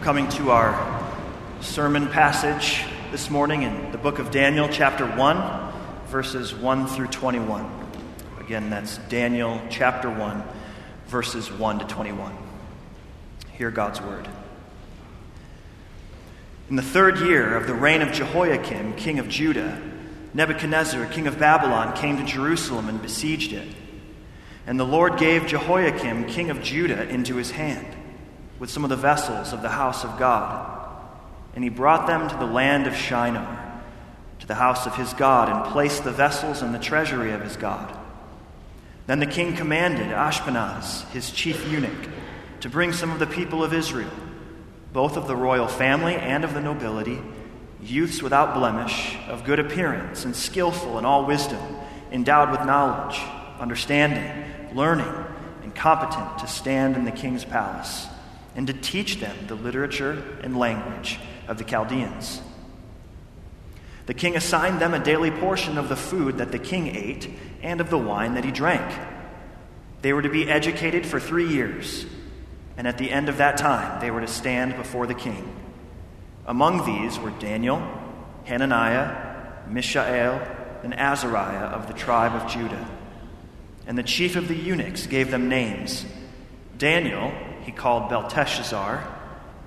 coming to our sermon passage this morning in the book of Daniel, chapter 1, verses 1 through 21. Again, that's Daniel chapter 1, verses 1 to 21. Hear God's word. In the third year of the reign of Jehoiakim, king of Judah, Nebuchadnezzar, king of Babylon, came to Jerusalem and besieged it. And the Lord gave Jehoiakim, king of Judah, into his hand with some of the vessels of the house of God. And he brought them to the land of Shinar, to the house of his God, and placed the vessels in the treasury of his God. Then the king commanded Ashpenaz, his chief eunuch, to bring some of the people of Israel, both of the royal family and of the nobility, youths without blemish, of good appearance, and skillful in all wisdom, endowed with knowledge, understanding, learning, and competent to stand in the king's palace and to teach them the literature and language of the Chaldeans. The king assigned them a daily portion of the food that the king ate and of the wine that he drank. They were to be educated for three years, and at the end of that time they were to stand before the king. Among these were Daniel, Hananiah, Mishael, and Azariah of the tribe of Judah. And the chief of the eunuchs gave them names Daniel, he called Belteshazzar.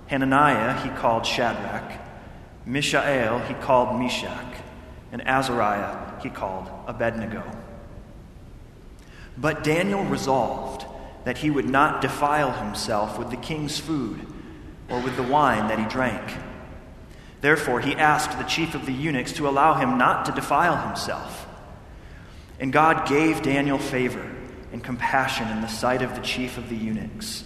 Hananiah he called Shadrach. Mishael he called Meshach. And Azariah he called Abednego. But Daniel resolved that he would not defile himself with the king's food or with the wine that he drank. Therefore, he asked the chief of the eunuchs to allow him not to defile himself. And God gave Daniel favor and compassion in the sight of the chief of the eunuchs.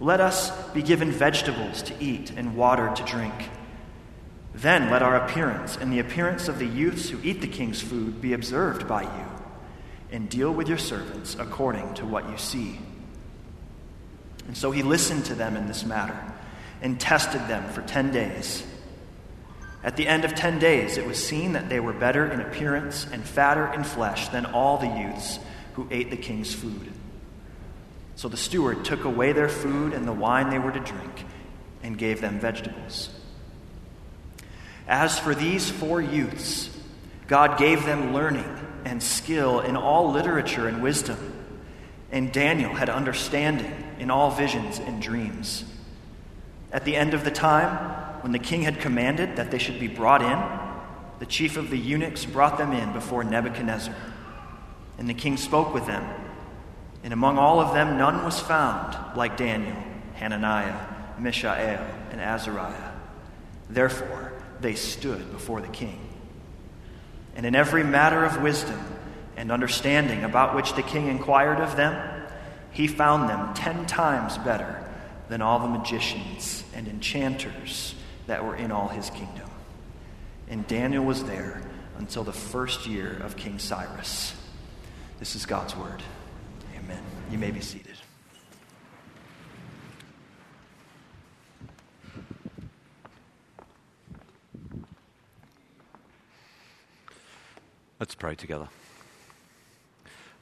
let us be given vegetables to eat and water to drink. Then let our appearance and the appearance of the youths who eat the king's food be observed by you, and deal with your servants according to what you see. And so he listened to them in this matter and tested them for ten days. At the end of ten days, it was seen that they were better in appearance and fatter in flesh than all the youths who ate the king's food. So the steward took away their food and the wine they were to drink and gave them vegetables. As for these four youths, God gave them learning and skill in all literature and wisdom. And Daniel had understanding in all visions and dreams. At the end of the time, when the king had commanded that they should be brought in, the chief of the eunuchs brought them in before Nebuchadnezzar. And the king spoke with them and among all of them, none was found like Daniel, Hananiah, Mishael, and Azariah. Therefore, they stood before the king. And in every matter of wisdom and understanding about which the king inquired of them, he found them ten times better than all the magicians and enchanters that were in all his kingdom. And Daniel was there until the first year of King Cyrus. This is God's word. You may be seated. Let's pray together.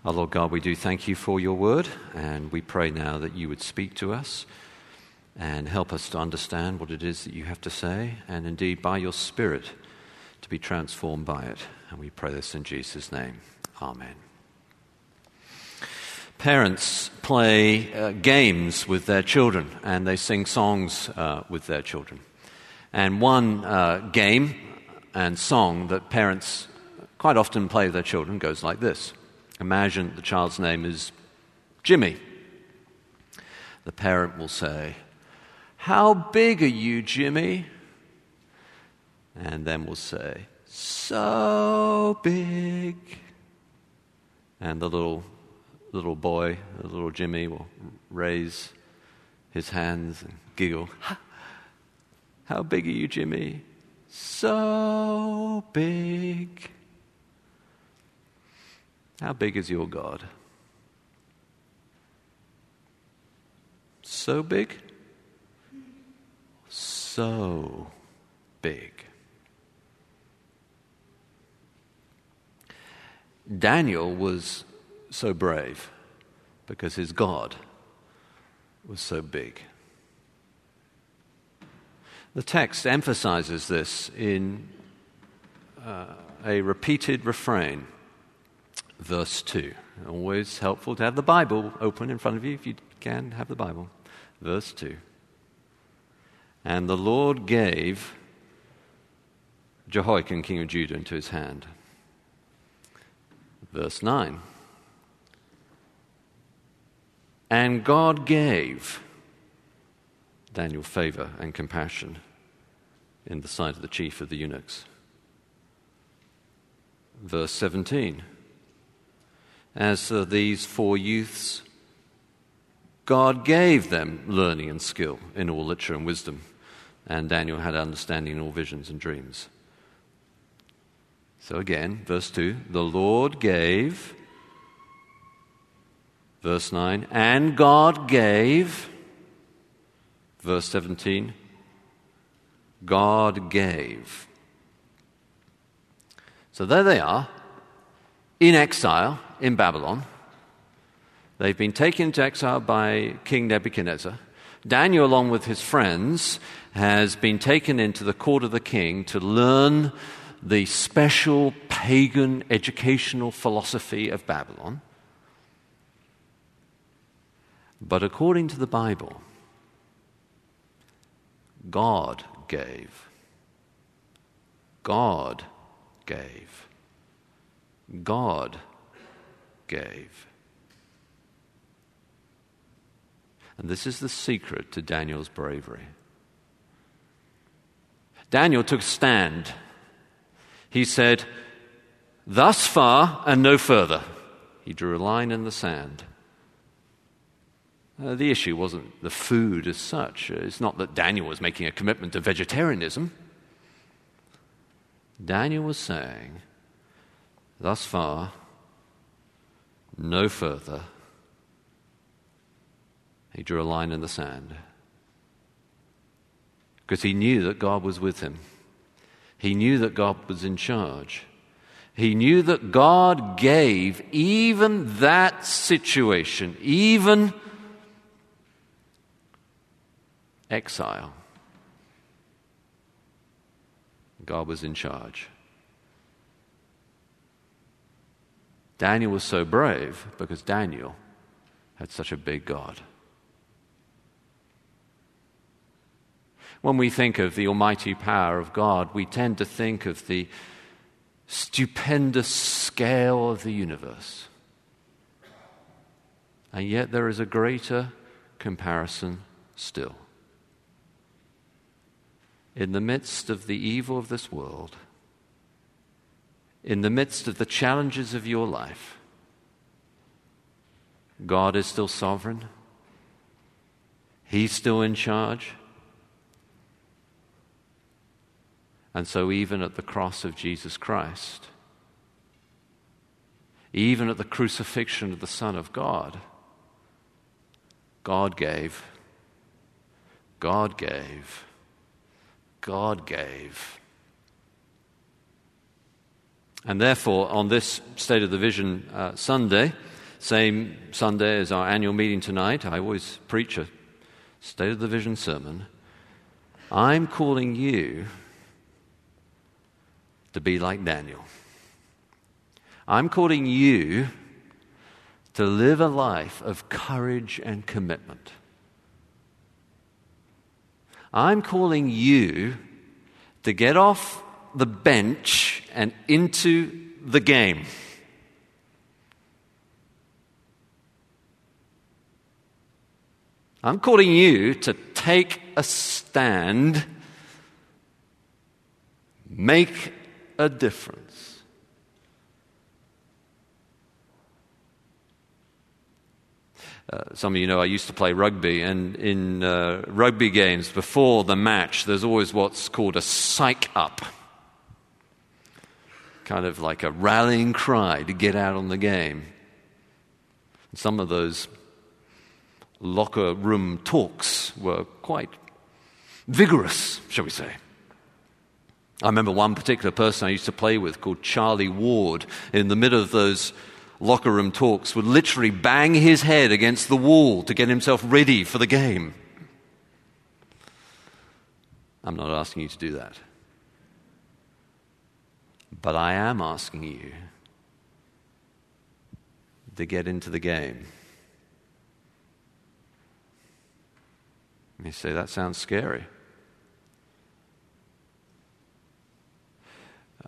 Our Lord God, we do thank you for your word, and we pray now that you would speak to us and help us to understand what it is that you have to say, and indeed by your Spirit to be transformed by it. And we pray this in Jesus' name. Amen. Parents play uh, games with their children and they sing songs uh, with their children. And one uh, game and song that parents quite often play with their children goes like this Imagine the child's name is Jimmy. The parent will say, How big are you, Jimmy? And then we'll say, So big. And the little little boy, little Jimmy, will raise his hands and giggle. How big are you, Jimmy? So big. How big is your God? So big? So big. Daniel was so brave because his God was so big. The text emphasizes this in uh, a repeated refrain. Verse 2. Always helpful to have the Bible open in front of you if you can have the Bible. Verse 2. And the Lord gave Jehoiakim, king of Judah, into his hand. Verse 9. And God gave Daniel favor and compassion in the sight of the chief of the eunuchs. Verse 17 As for these four youths, God gave them learning and skill in all literature and wisdom, and Daniel had understanding in all visions and dreams. So again, verse 2 the Lord gave, verse 9, and God gave, verse 17 God gave. So there they are, in exile in Babylon. They've been taken into exile by King Nebuchadnezzar. Daniel, along with his friends, has been taken into the court of the king to learn the special pagan educational philosophy of Babylon. But according to the Bible, God gave. God gave. God gave. And this is the secret to Daniel's bravery. Daniel took a stand. He said, Thus far and no further. He drew a line in the sand. Uh, the issue wasn't the food as such. It's not that Daniel was making a commitment to vegetarianism. Daniel was saying, thus far, no further. He drew a line in the sand. Because he knew that God was with him. He knew that God was in charge. He knew that God gave even that situation, even exile. God was in charge. Daniel was so brave because Daniel had such a big God. When we think of the almighty power of God, we tend to think of the stupendous scale of the universe. And yet there is a greater comparison still in the midst of the evil of this world, in the midst of the challenges of your life, God is still sovereign. He's still in charge. And so, even at the cross of Jesus Christ, even at the crucifixion of the Son of God, God gave. God gave. God gave. And therefore, on this State of the Vision uh, Sunday, same Sunday as our annual meeting tonight, I always preach a State of the Vision sermon. I'm calling you to be like Daniel. I'm calling you to live a life of courage and commitment. I'm calling you to get off the bench and into the game. I'm calling you to take a stand, make a difference. Uh, some of you know I used to play rugby, and in uh, rugby games, before the match, there's always what's called a psych up. Kind of like a rallying cry to get out on the game. Some of those locker room talks were quite vigorous, shall we say. I remember one particular person I used to play with called Charlie Ward. In the middle of those locker room talks, would literally bang his head against the wall to get himself ready for the game. I'm not asking you to do that. But I am asking you to get into the game. You say, that sounds scary.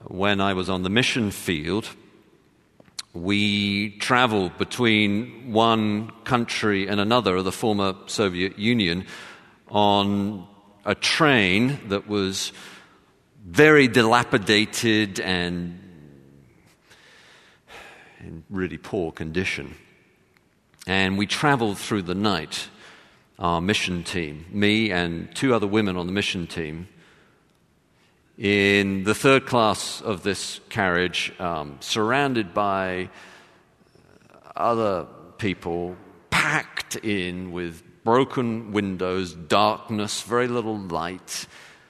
When I was on the mission field, we traveled between one country and another of the former Soviet Union on a train that was very dilapidated and in really poor condition. And we traveled through the night, our mission team, me and two other women on the mission team in the third class of this carriage, um, surrounded by other people, packed in with broken windows, darkness, very little light.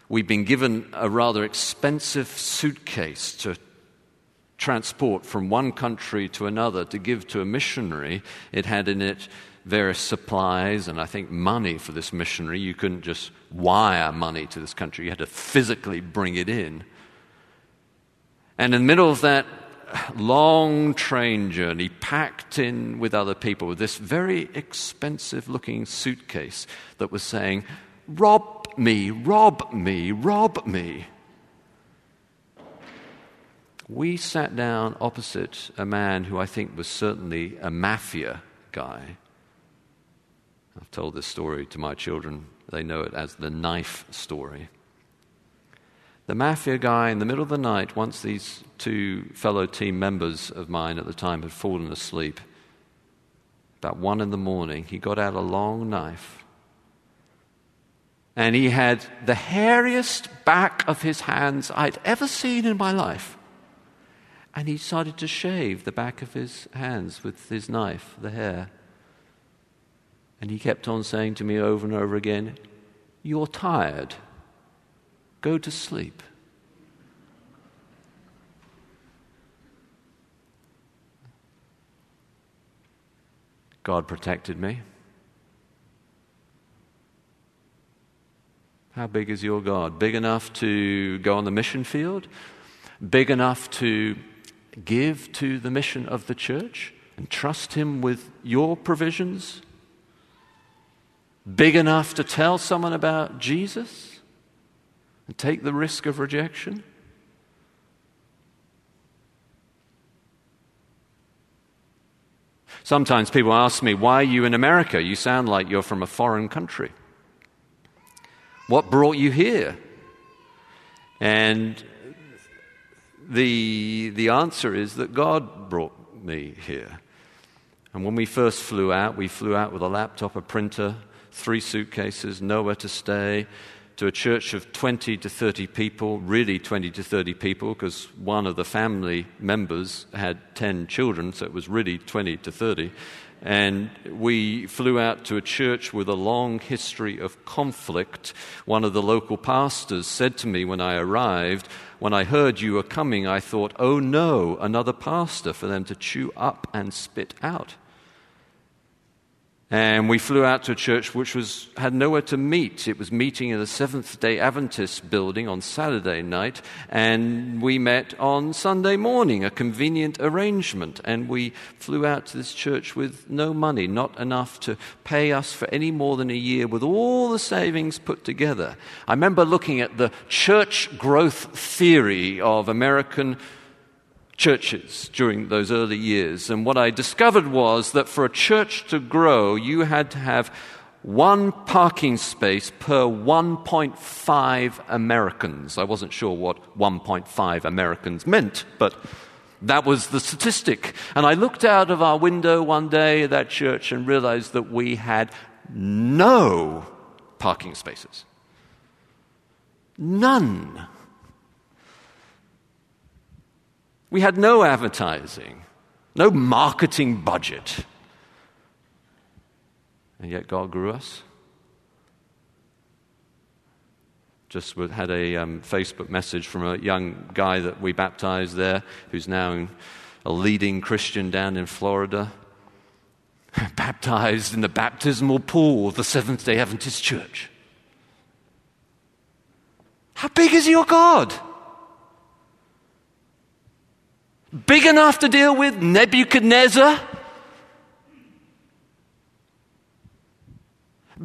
We've been given a rather expensive suitcase to transport from one country to another to give to a missionary. It had in it various supplies and I think money for this missionary. You couldn't just wire money to this country, you had to physically bring it in. And in the middle of that long train journey, packed in with other people, with this very expensive looking suitcase that was saying, Rob me, rob me, rob me. We sat down opposite a man who I think was certainly a mafia guy. I've told this story to my children. They know it as the knife story. The mafia guy in the middle of the night, once these two fellow team members of mine at the time had fallen asleep, about one in the morning, he got out a long knife. And he had the hairiest back of his hands I'd ever seen in my life. And he started to shave the back of his hands with his knife, the hair. And he kept on saying to me over and over again, You're tired. Go to sleep. God protected me. How big is your God? Big enough to go on the mission field? Big enough to give to the mission of the church and trust Him with your provisions? Big enough to tell someone about Jesus and take the risk of rejection? Sometimes people ask me, Why are you in America? You sound like you're from a foreign country. What brought you here? And the, the answer is that God brought me here. And when we first flew out, we flew out with a laptop, a printer, three suitcases, nowhere to stay, to a church of 20 to 30 people, really 20 to 30 people, because one of the family members had 10 children, so it was really 20 to 30. And we flew out to a church with a long history of conflict. One of the local pastors said to me when I arrived, When I heard you were coming, I thought, oh no, another pastor for them to chew up and spit out. And we flew out to a church which was, had nowhere to meet. It was meeting in the Seventh day Adventist building on Saturday night, and we met on Sunday morning, a convenient arrangement. And we flew out to this church with no money, not enough to pay us for any more than a year, with all the savings put together. I remember looking at the church growth theory of American churches during those early years. And what I discovered was that for a church to grow, you had to have one parking space per 1.5 Americans. I wasn't sure what 1.5 Americans meant, but That was the statistic. And I looked out of our window one day at that church and realized that we had no parking spaces. None. We had no advertising, no marketing budget. And yet God grew us. Just had a um, Facebook message from a young guy that we baptized there, who's now a leading Christian down in Florida, baptized in the baptismal pool of the Seventh day Adventist Church. How big is your God? Big enough to deal with Nebuchadnezzar?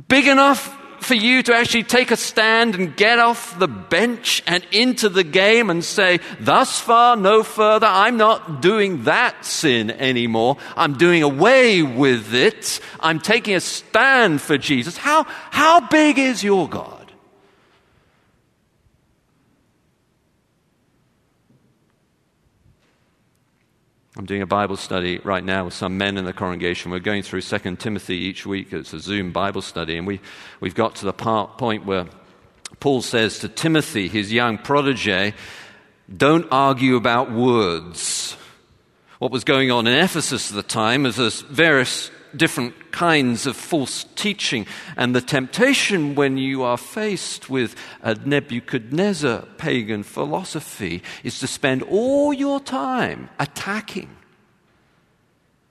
Big enough for you to actually take a stand and get off the bench and into the game and say, thus far, no further. I'm not doing that sin anymore. I'm doing away with it. I'm taking a stand for Jesus. How, how big is your God? I'm doing a Bible study right now with some men in the congregation. We're going through 2 Timothy each week. It's a Zoom Bible study. And we, we've got to the part, point where Paul says to Timothy, his young protege, don't argue about words. What was going on in Ephesus at the time is there's various different kinds of false teaching. And the temptation when you are faced with a Nebuchadnezzar pagan philosophy is to spend all your time attacking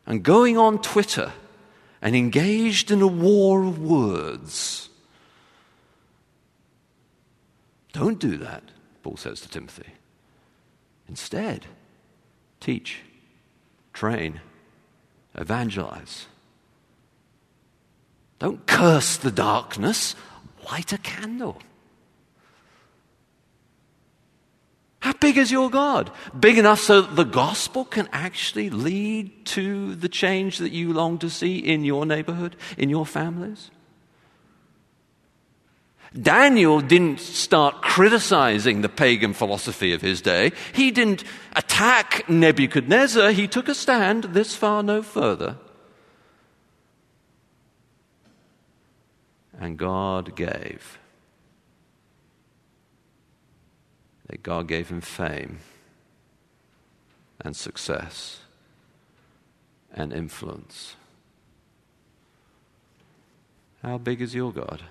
and going on Twitter and engaged in a war of words. Don't do that, Paul says to Timothy. Instead, teach, train, evangelize. Don't curse the darkness, light a candle. How big is your God? Big enough so that the gospel can actually lead to the change that you long to see in your neighborhood, in your families? Daniel didn't start criticizing the pagan philosophy of his day. He didn't attack Nebuchadnezzar. He took a stand this far, no further. And God gave. That God gave him fame and success and influence. How big is your God?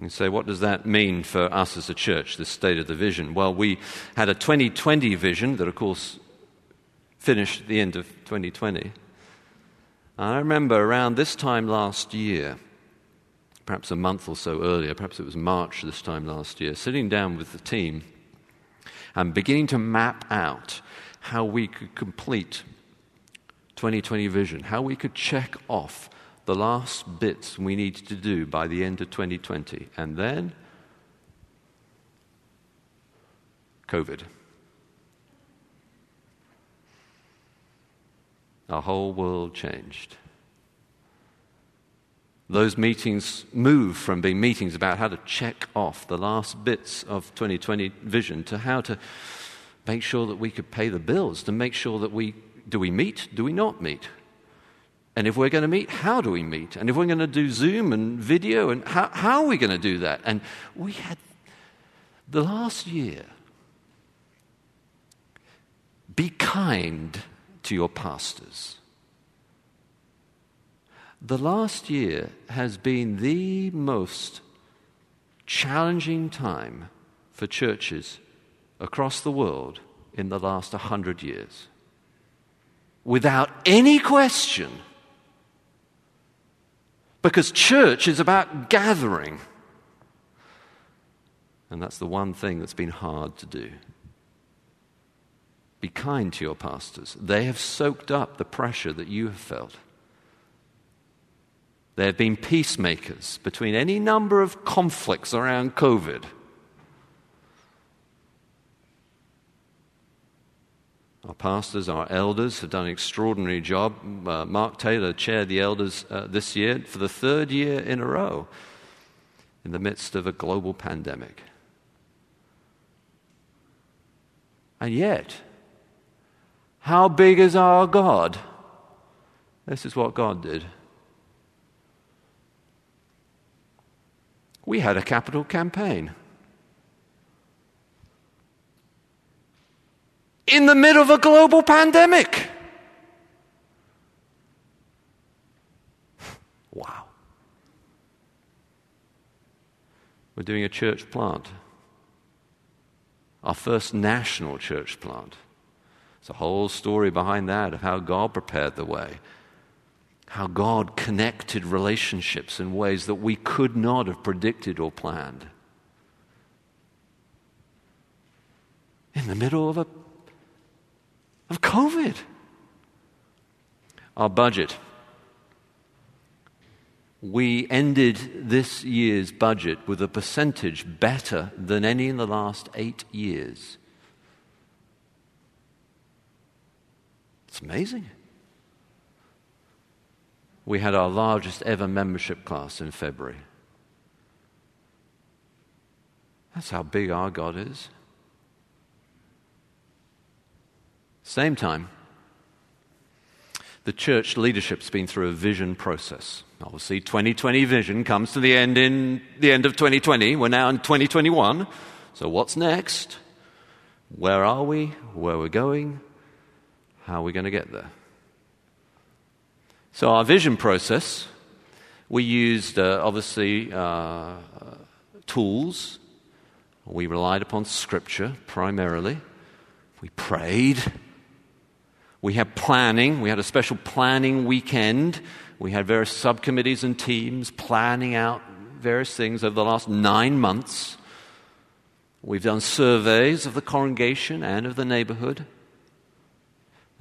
You say, what does that mean for us as a church, this state of the vision? Well, we had a 2020 vision that, of course, finished at the end of 2020. I remember around this time last year, perhaps a month or so earlier, perhaps it was March this time last year, sitting down with the team and beginning to map out how we could complete 2020 vision, how we could check off the last bits we needed to do by the end of 2020. And then, COVID. Our whole world changed. Those meetings moved from being meetings about how to check off the last bits of 2020 vision to how to make sure that we could pay the bills, to make sure that we do we meet, do we not meet? And if we're going to meet, how do we meet? And if we're going to do Zoom and video, and how, how are we going to do that? And we had the last year. Be kind to your pastors. The last year has been the most challenging time for churches across the world in the last 100 years. Without any question. Because church is about gathering. And that's the one thing that's been hard to do. Be kind to your pastors. They have soaked up the pressure that you have felt. They have been peacemakers between any number of conflicts around COVID. Our pastors, our elders have done an extraordinary job. Uh, Mark Taylor chaired the elders uh, this year for the third year in a row in the midst of a global pandemic. And yet, how big is our God? This is what God did. We had a capital campaign. In the middle of a global pandemic. wow. We're doing a church plant. Our first national church plant. There's a whole story behind that of how God prepared the way how God connected relationships in ways that we could not have predicted or planned. In the middle of a of COVID. Our budget. We ended this year's budget with a percentage better than any in the last eight years. It's amazing we had our largest ever membership class in February. That's how big our God is. Same time, the church leadership's been through a vision process. Obviously, 2020 vision comes to the end in the end of 2020. We're now in 2021. So, what's next? Where are we? Where we're we going? How are we going to get there? So, our vision process, we used uh, obviously uh, tools. We relied upon scripture primarily. We prayed. We had planning. We had a special planning weekend. We had various subcommittees and teams planning out various things over the last nine months. We've done surveys of the congregation and of the neighborhood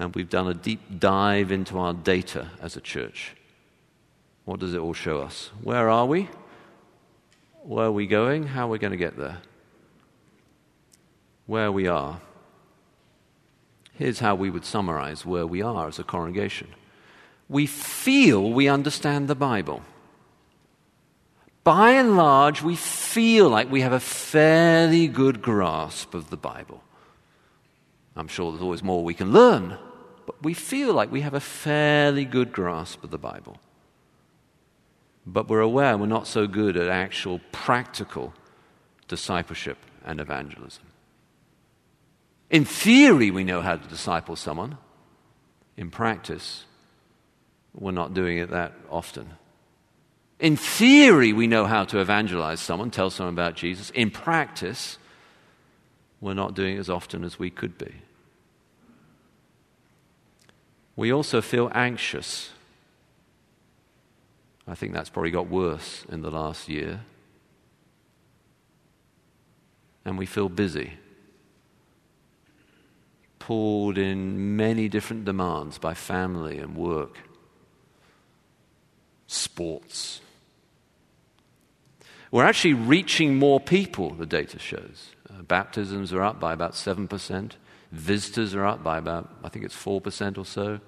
and we've done a deep dive into our data as a church. What does it all show us? Where are we? Where are we going? How are we going to get there? Where we are. Here's how we would summarize where we are as a congregation. We feel we understand the Bible. By and large, we feel like we have a fairly good grasp of the Bible. I'm sure there's always more we can learn, we feel like we have a fairly good grasp of the Bible. But we're aware we're not so good at actual practical discipleship and evangelism. In theory, we know how to disciple someone. In practice, we're not doing it that often. In theory, we know how to evangelize someone, tell someone about Jesus. In practice, we're not doing it as often as we could be. We also feel anxious. I think that's probably got worse in the last year. And we feel busy, pulled in many different demands by family and work, sports. We're actually reaching more people, the data shows. Uh, baptisms are up by about 7%. Visitors are up by about, I think it's 4% or so.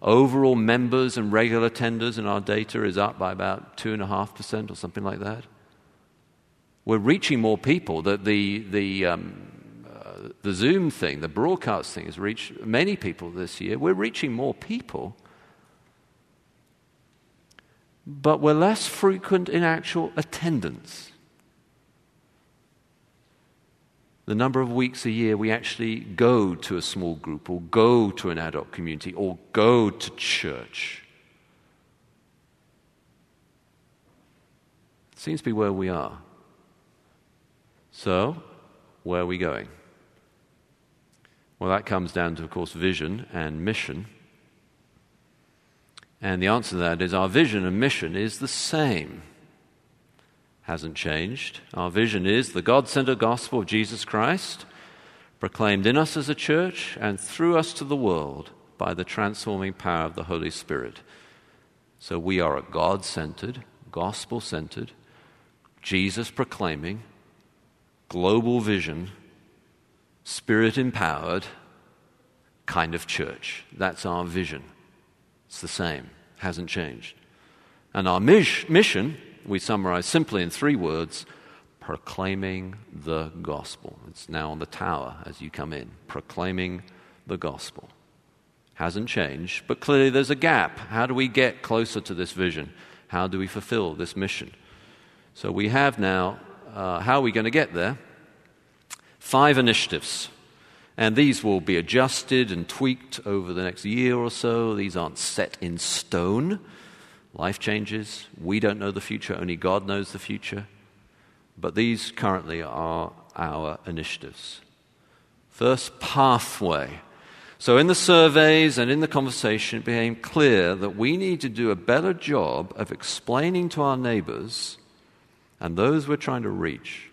Overall members and regular attenders in our data is up by about 2.5% or something like that. We're reaching more people. The, the, the, um, uh, the Zoom thing, the broadcast thing, has reached many people this year. We're reaching more people. But we're less frequent in actual attendance. The number of weeks a year we actually go to a small group or go to an adult community or go to church. Seems to be where we are. So, where are we going? Well, that comes down to, of course, vision and mission. And the answer to that is our vision and mission is the same hasn't changed. Our vision is the God centered gospel of Jesus Christ, proclaimed in us as a church and through us to the world by the transforming power of the Holy Spirit. So we are a God centered, gospel centered, Jesus proclaiming, global vision, spirit empowered kind of church. That's our vision. It's the same, hasn't changed. And our mission we summarize simply in three words proclaiming the gospel. It's now on the tower as you come in, proclaiming the gospel. Hasn't changed, but clearly there's a gap. How do we get closer to this vision? How do we fulfill this mission? So we have now, uh, how are we going to get there? Five initiatives. And these will be adjusted and tweaked over the next year or so. These aren't set in stone. Life changes. We don't know the future, only God knows the future. But these currently are our initiatives. First, pathway. So, in the surveys and in the conversation, it became clear that we need to do a better job of explaining to our neighbors and those we're trying to reach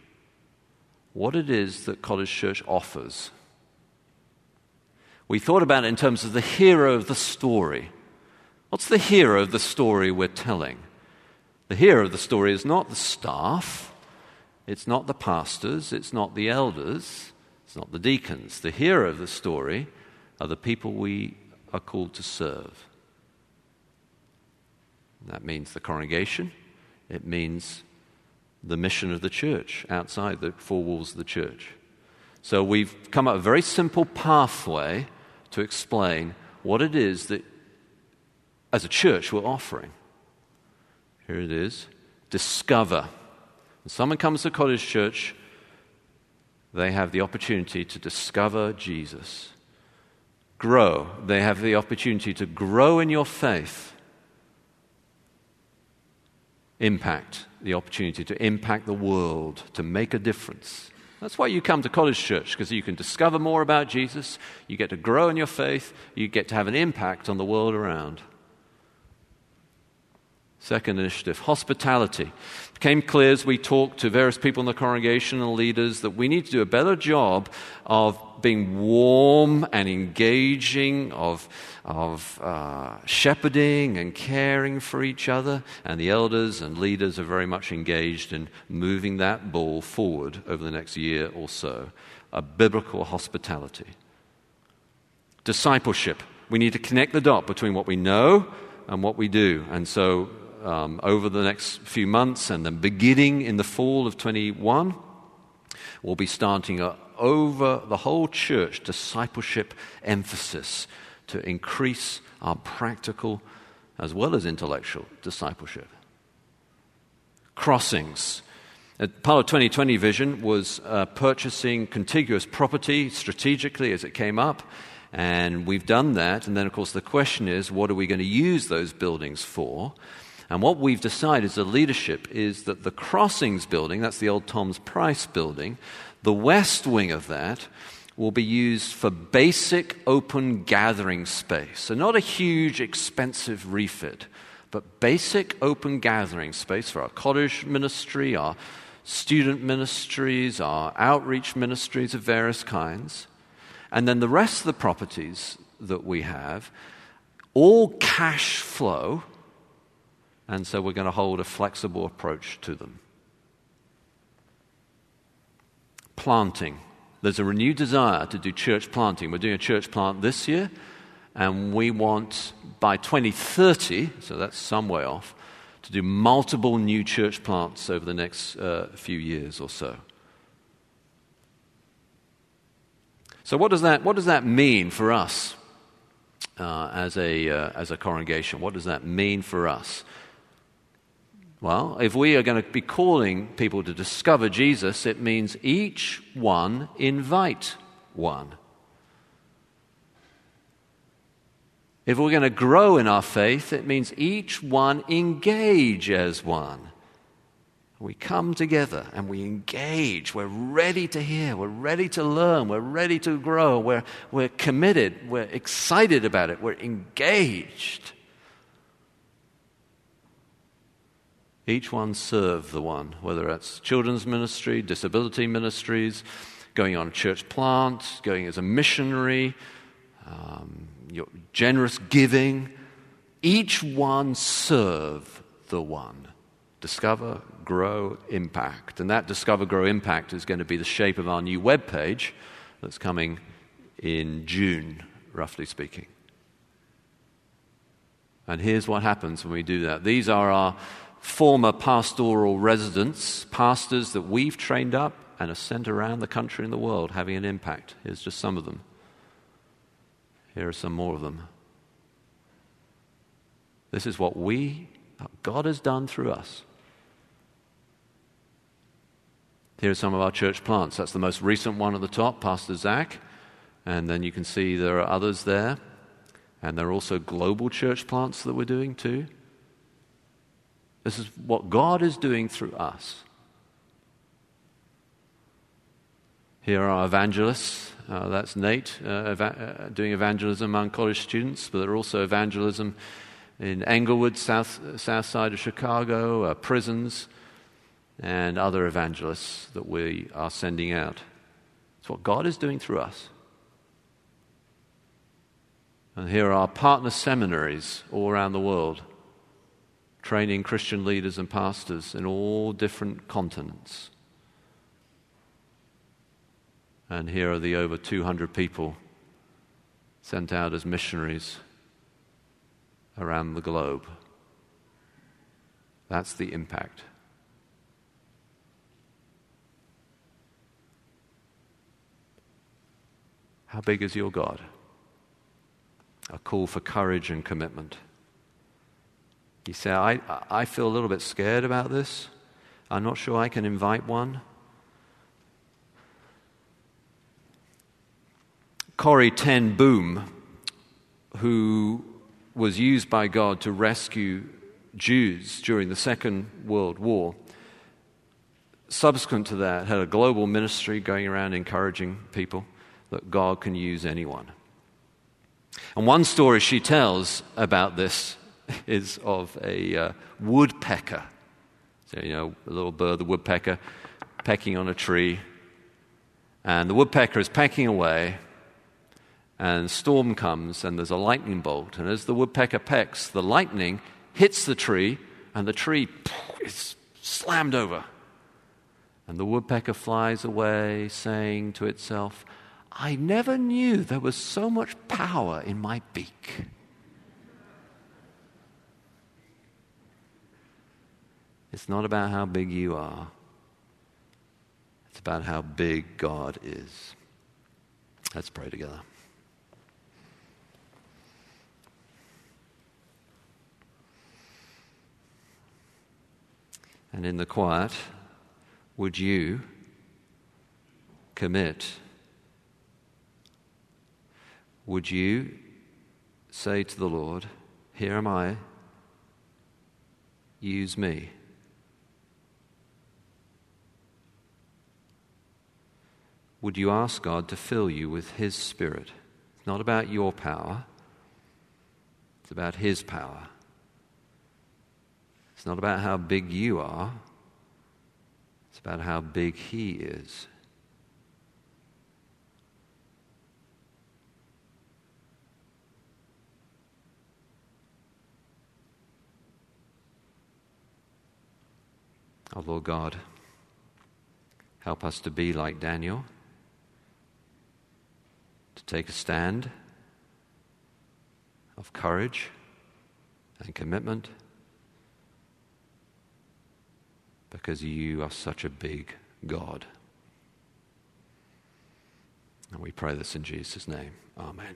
what it is that College Church offers. We thought about it in terms of the hero of the story. What's the hero of the story we're telling? The hero of the story is not the staff, it's not the pastors, it's not the elders, it's not the deacons. The hero of the story are the people we are called to serve. That means the congregation, it means the mission of the church outside the four walls of the church. So we've come up a very simple pathway to explain what it is that, as a church, we're offering. Here it is discover. When someone comes to College Church, they have the opportunity to discover Jesus. Grow. They have the opportunity to grow in your faith. Impact. The opportunity to impact the world, to make a difference. That's why you come to College Church, because you can discover more about Jesus, you get to grow in your faith, you get to have an impact on the world around. Second initiative, hospitality. It became clear as we talked to various people in the congregation and leaders that we need to do a better job of being warm and engaging, of, of uh, shepherding and caring for each other. And the elders and leaders are very much engaged in moving that ball forward over the next year or so. A biblical hospitality. Discipleship. We need to connect the dot between what we know and what we do. And so um, over the next few months and then beginning in the fall of 21, we'll be starting a, over the whole church discipleship emphasis to increase our practical as well as intellectual discipleship. Crossings. Part of 2020 vision was uh, purchasing contiguous property strategically as it came up. And we've done that. And then, of course, the question is what are we going to use those buildings for? And what we've decided as a leadership is that the Crossings building, that's the old Tom's Price building, the west wing of that will be used for basic open gathering space. So, not a huge, expensive refit, but basic open gathering space for our college ministry, our student ministries, our outreach ministries of various kinds. And then the rest of the properties that we have, all cash flow and so we're going to hold a flexible approach to them. Planting. There's a renewed desire to do church planting. We're doing a church plant this year, and we want by 2030, so that's some way off, to do multiple new church plants over the next uh, few years or so. So, what does that, what does that mean for us uh, as, a, uh, as a congregation? What does that mean for us? Well, if we are going to be calling people to discover Jesus, it means each one invite one. If we're going to grow in our faith, it means each one engage as one. We come together and we engage. We're ready to hear. We're ready to learn. We're ready to grow. We're, we're committed. We're excited about it. We're engaged. Each one serve the one, whether that's children's ministry, disability ministries, going on a church plant, going as a missionary, um, your generous giving. Each one serve the one. Discover, grow, impact. And that discover, grow, impact is going to be the shape of our new web page that's coming in June, roughly speaking. And here's what happens when we do that. These are our former pastoral residents, pastors that we've trained up and are sent around the country and the world having an impact. Here's just some of them. Here are some more of them. This is what we, God has done through us. Here are some of our church plants. That's the most recent one at the top, Pastor Zach. And then you can see there are others there. And there are also global church plants that we're doing too. This is what God is doing through us. Here are evangelists. Uh, that's Nate uh, eva- uh, doing evangelism among college students, but there are also evangelism in Englewood, south, south side of Chicago, uh, prisons, and other evangelists that we are sending out. It's what God is doing through us. And here are our partner seminaries all around the world, training Christian leaders and pastors in all different continents. And here are the over 200 people sent out as missionaries around the globe. That's the impact. How big is your God? a call for courage and commitment. He said, I, I feel a little bit scared about this. I'm not sure I can invite one. Corrie Ten Boom, who was used by God to rescue Jews during the Second World War, subsequent to that, had a global ministry going around encouraging people that God can use anyone. And one story she tells about this is of a uh, woodpecker. So, you know, a little bird, the woodpecker, pecking on a tree. And the woodpecker is pecking away, and storm comes, and there's a lightning bolt. And as the woodpecker pecks, the lightning hits the tree, and the tree is slammed over. And the woodpecker flies away, saying to itself, I never knew there was so much power in my beak. It's not about how big you are, it's about how big God is. Let's pray together. And in the quiet, would you commit? Would you say to the Lord, Here am I, use me? Would you ask God to fill you with His Spirit? It's not about your power, it's about His power. It's not about how big you are, it's about how big He is. Oh Lord God, help us to be like Daniel, take a stand of courage and commitment because you are such a big God. And we pray this in Jesus' name. Amen.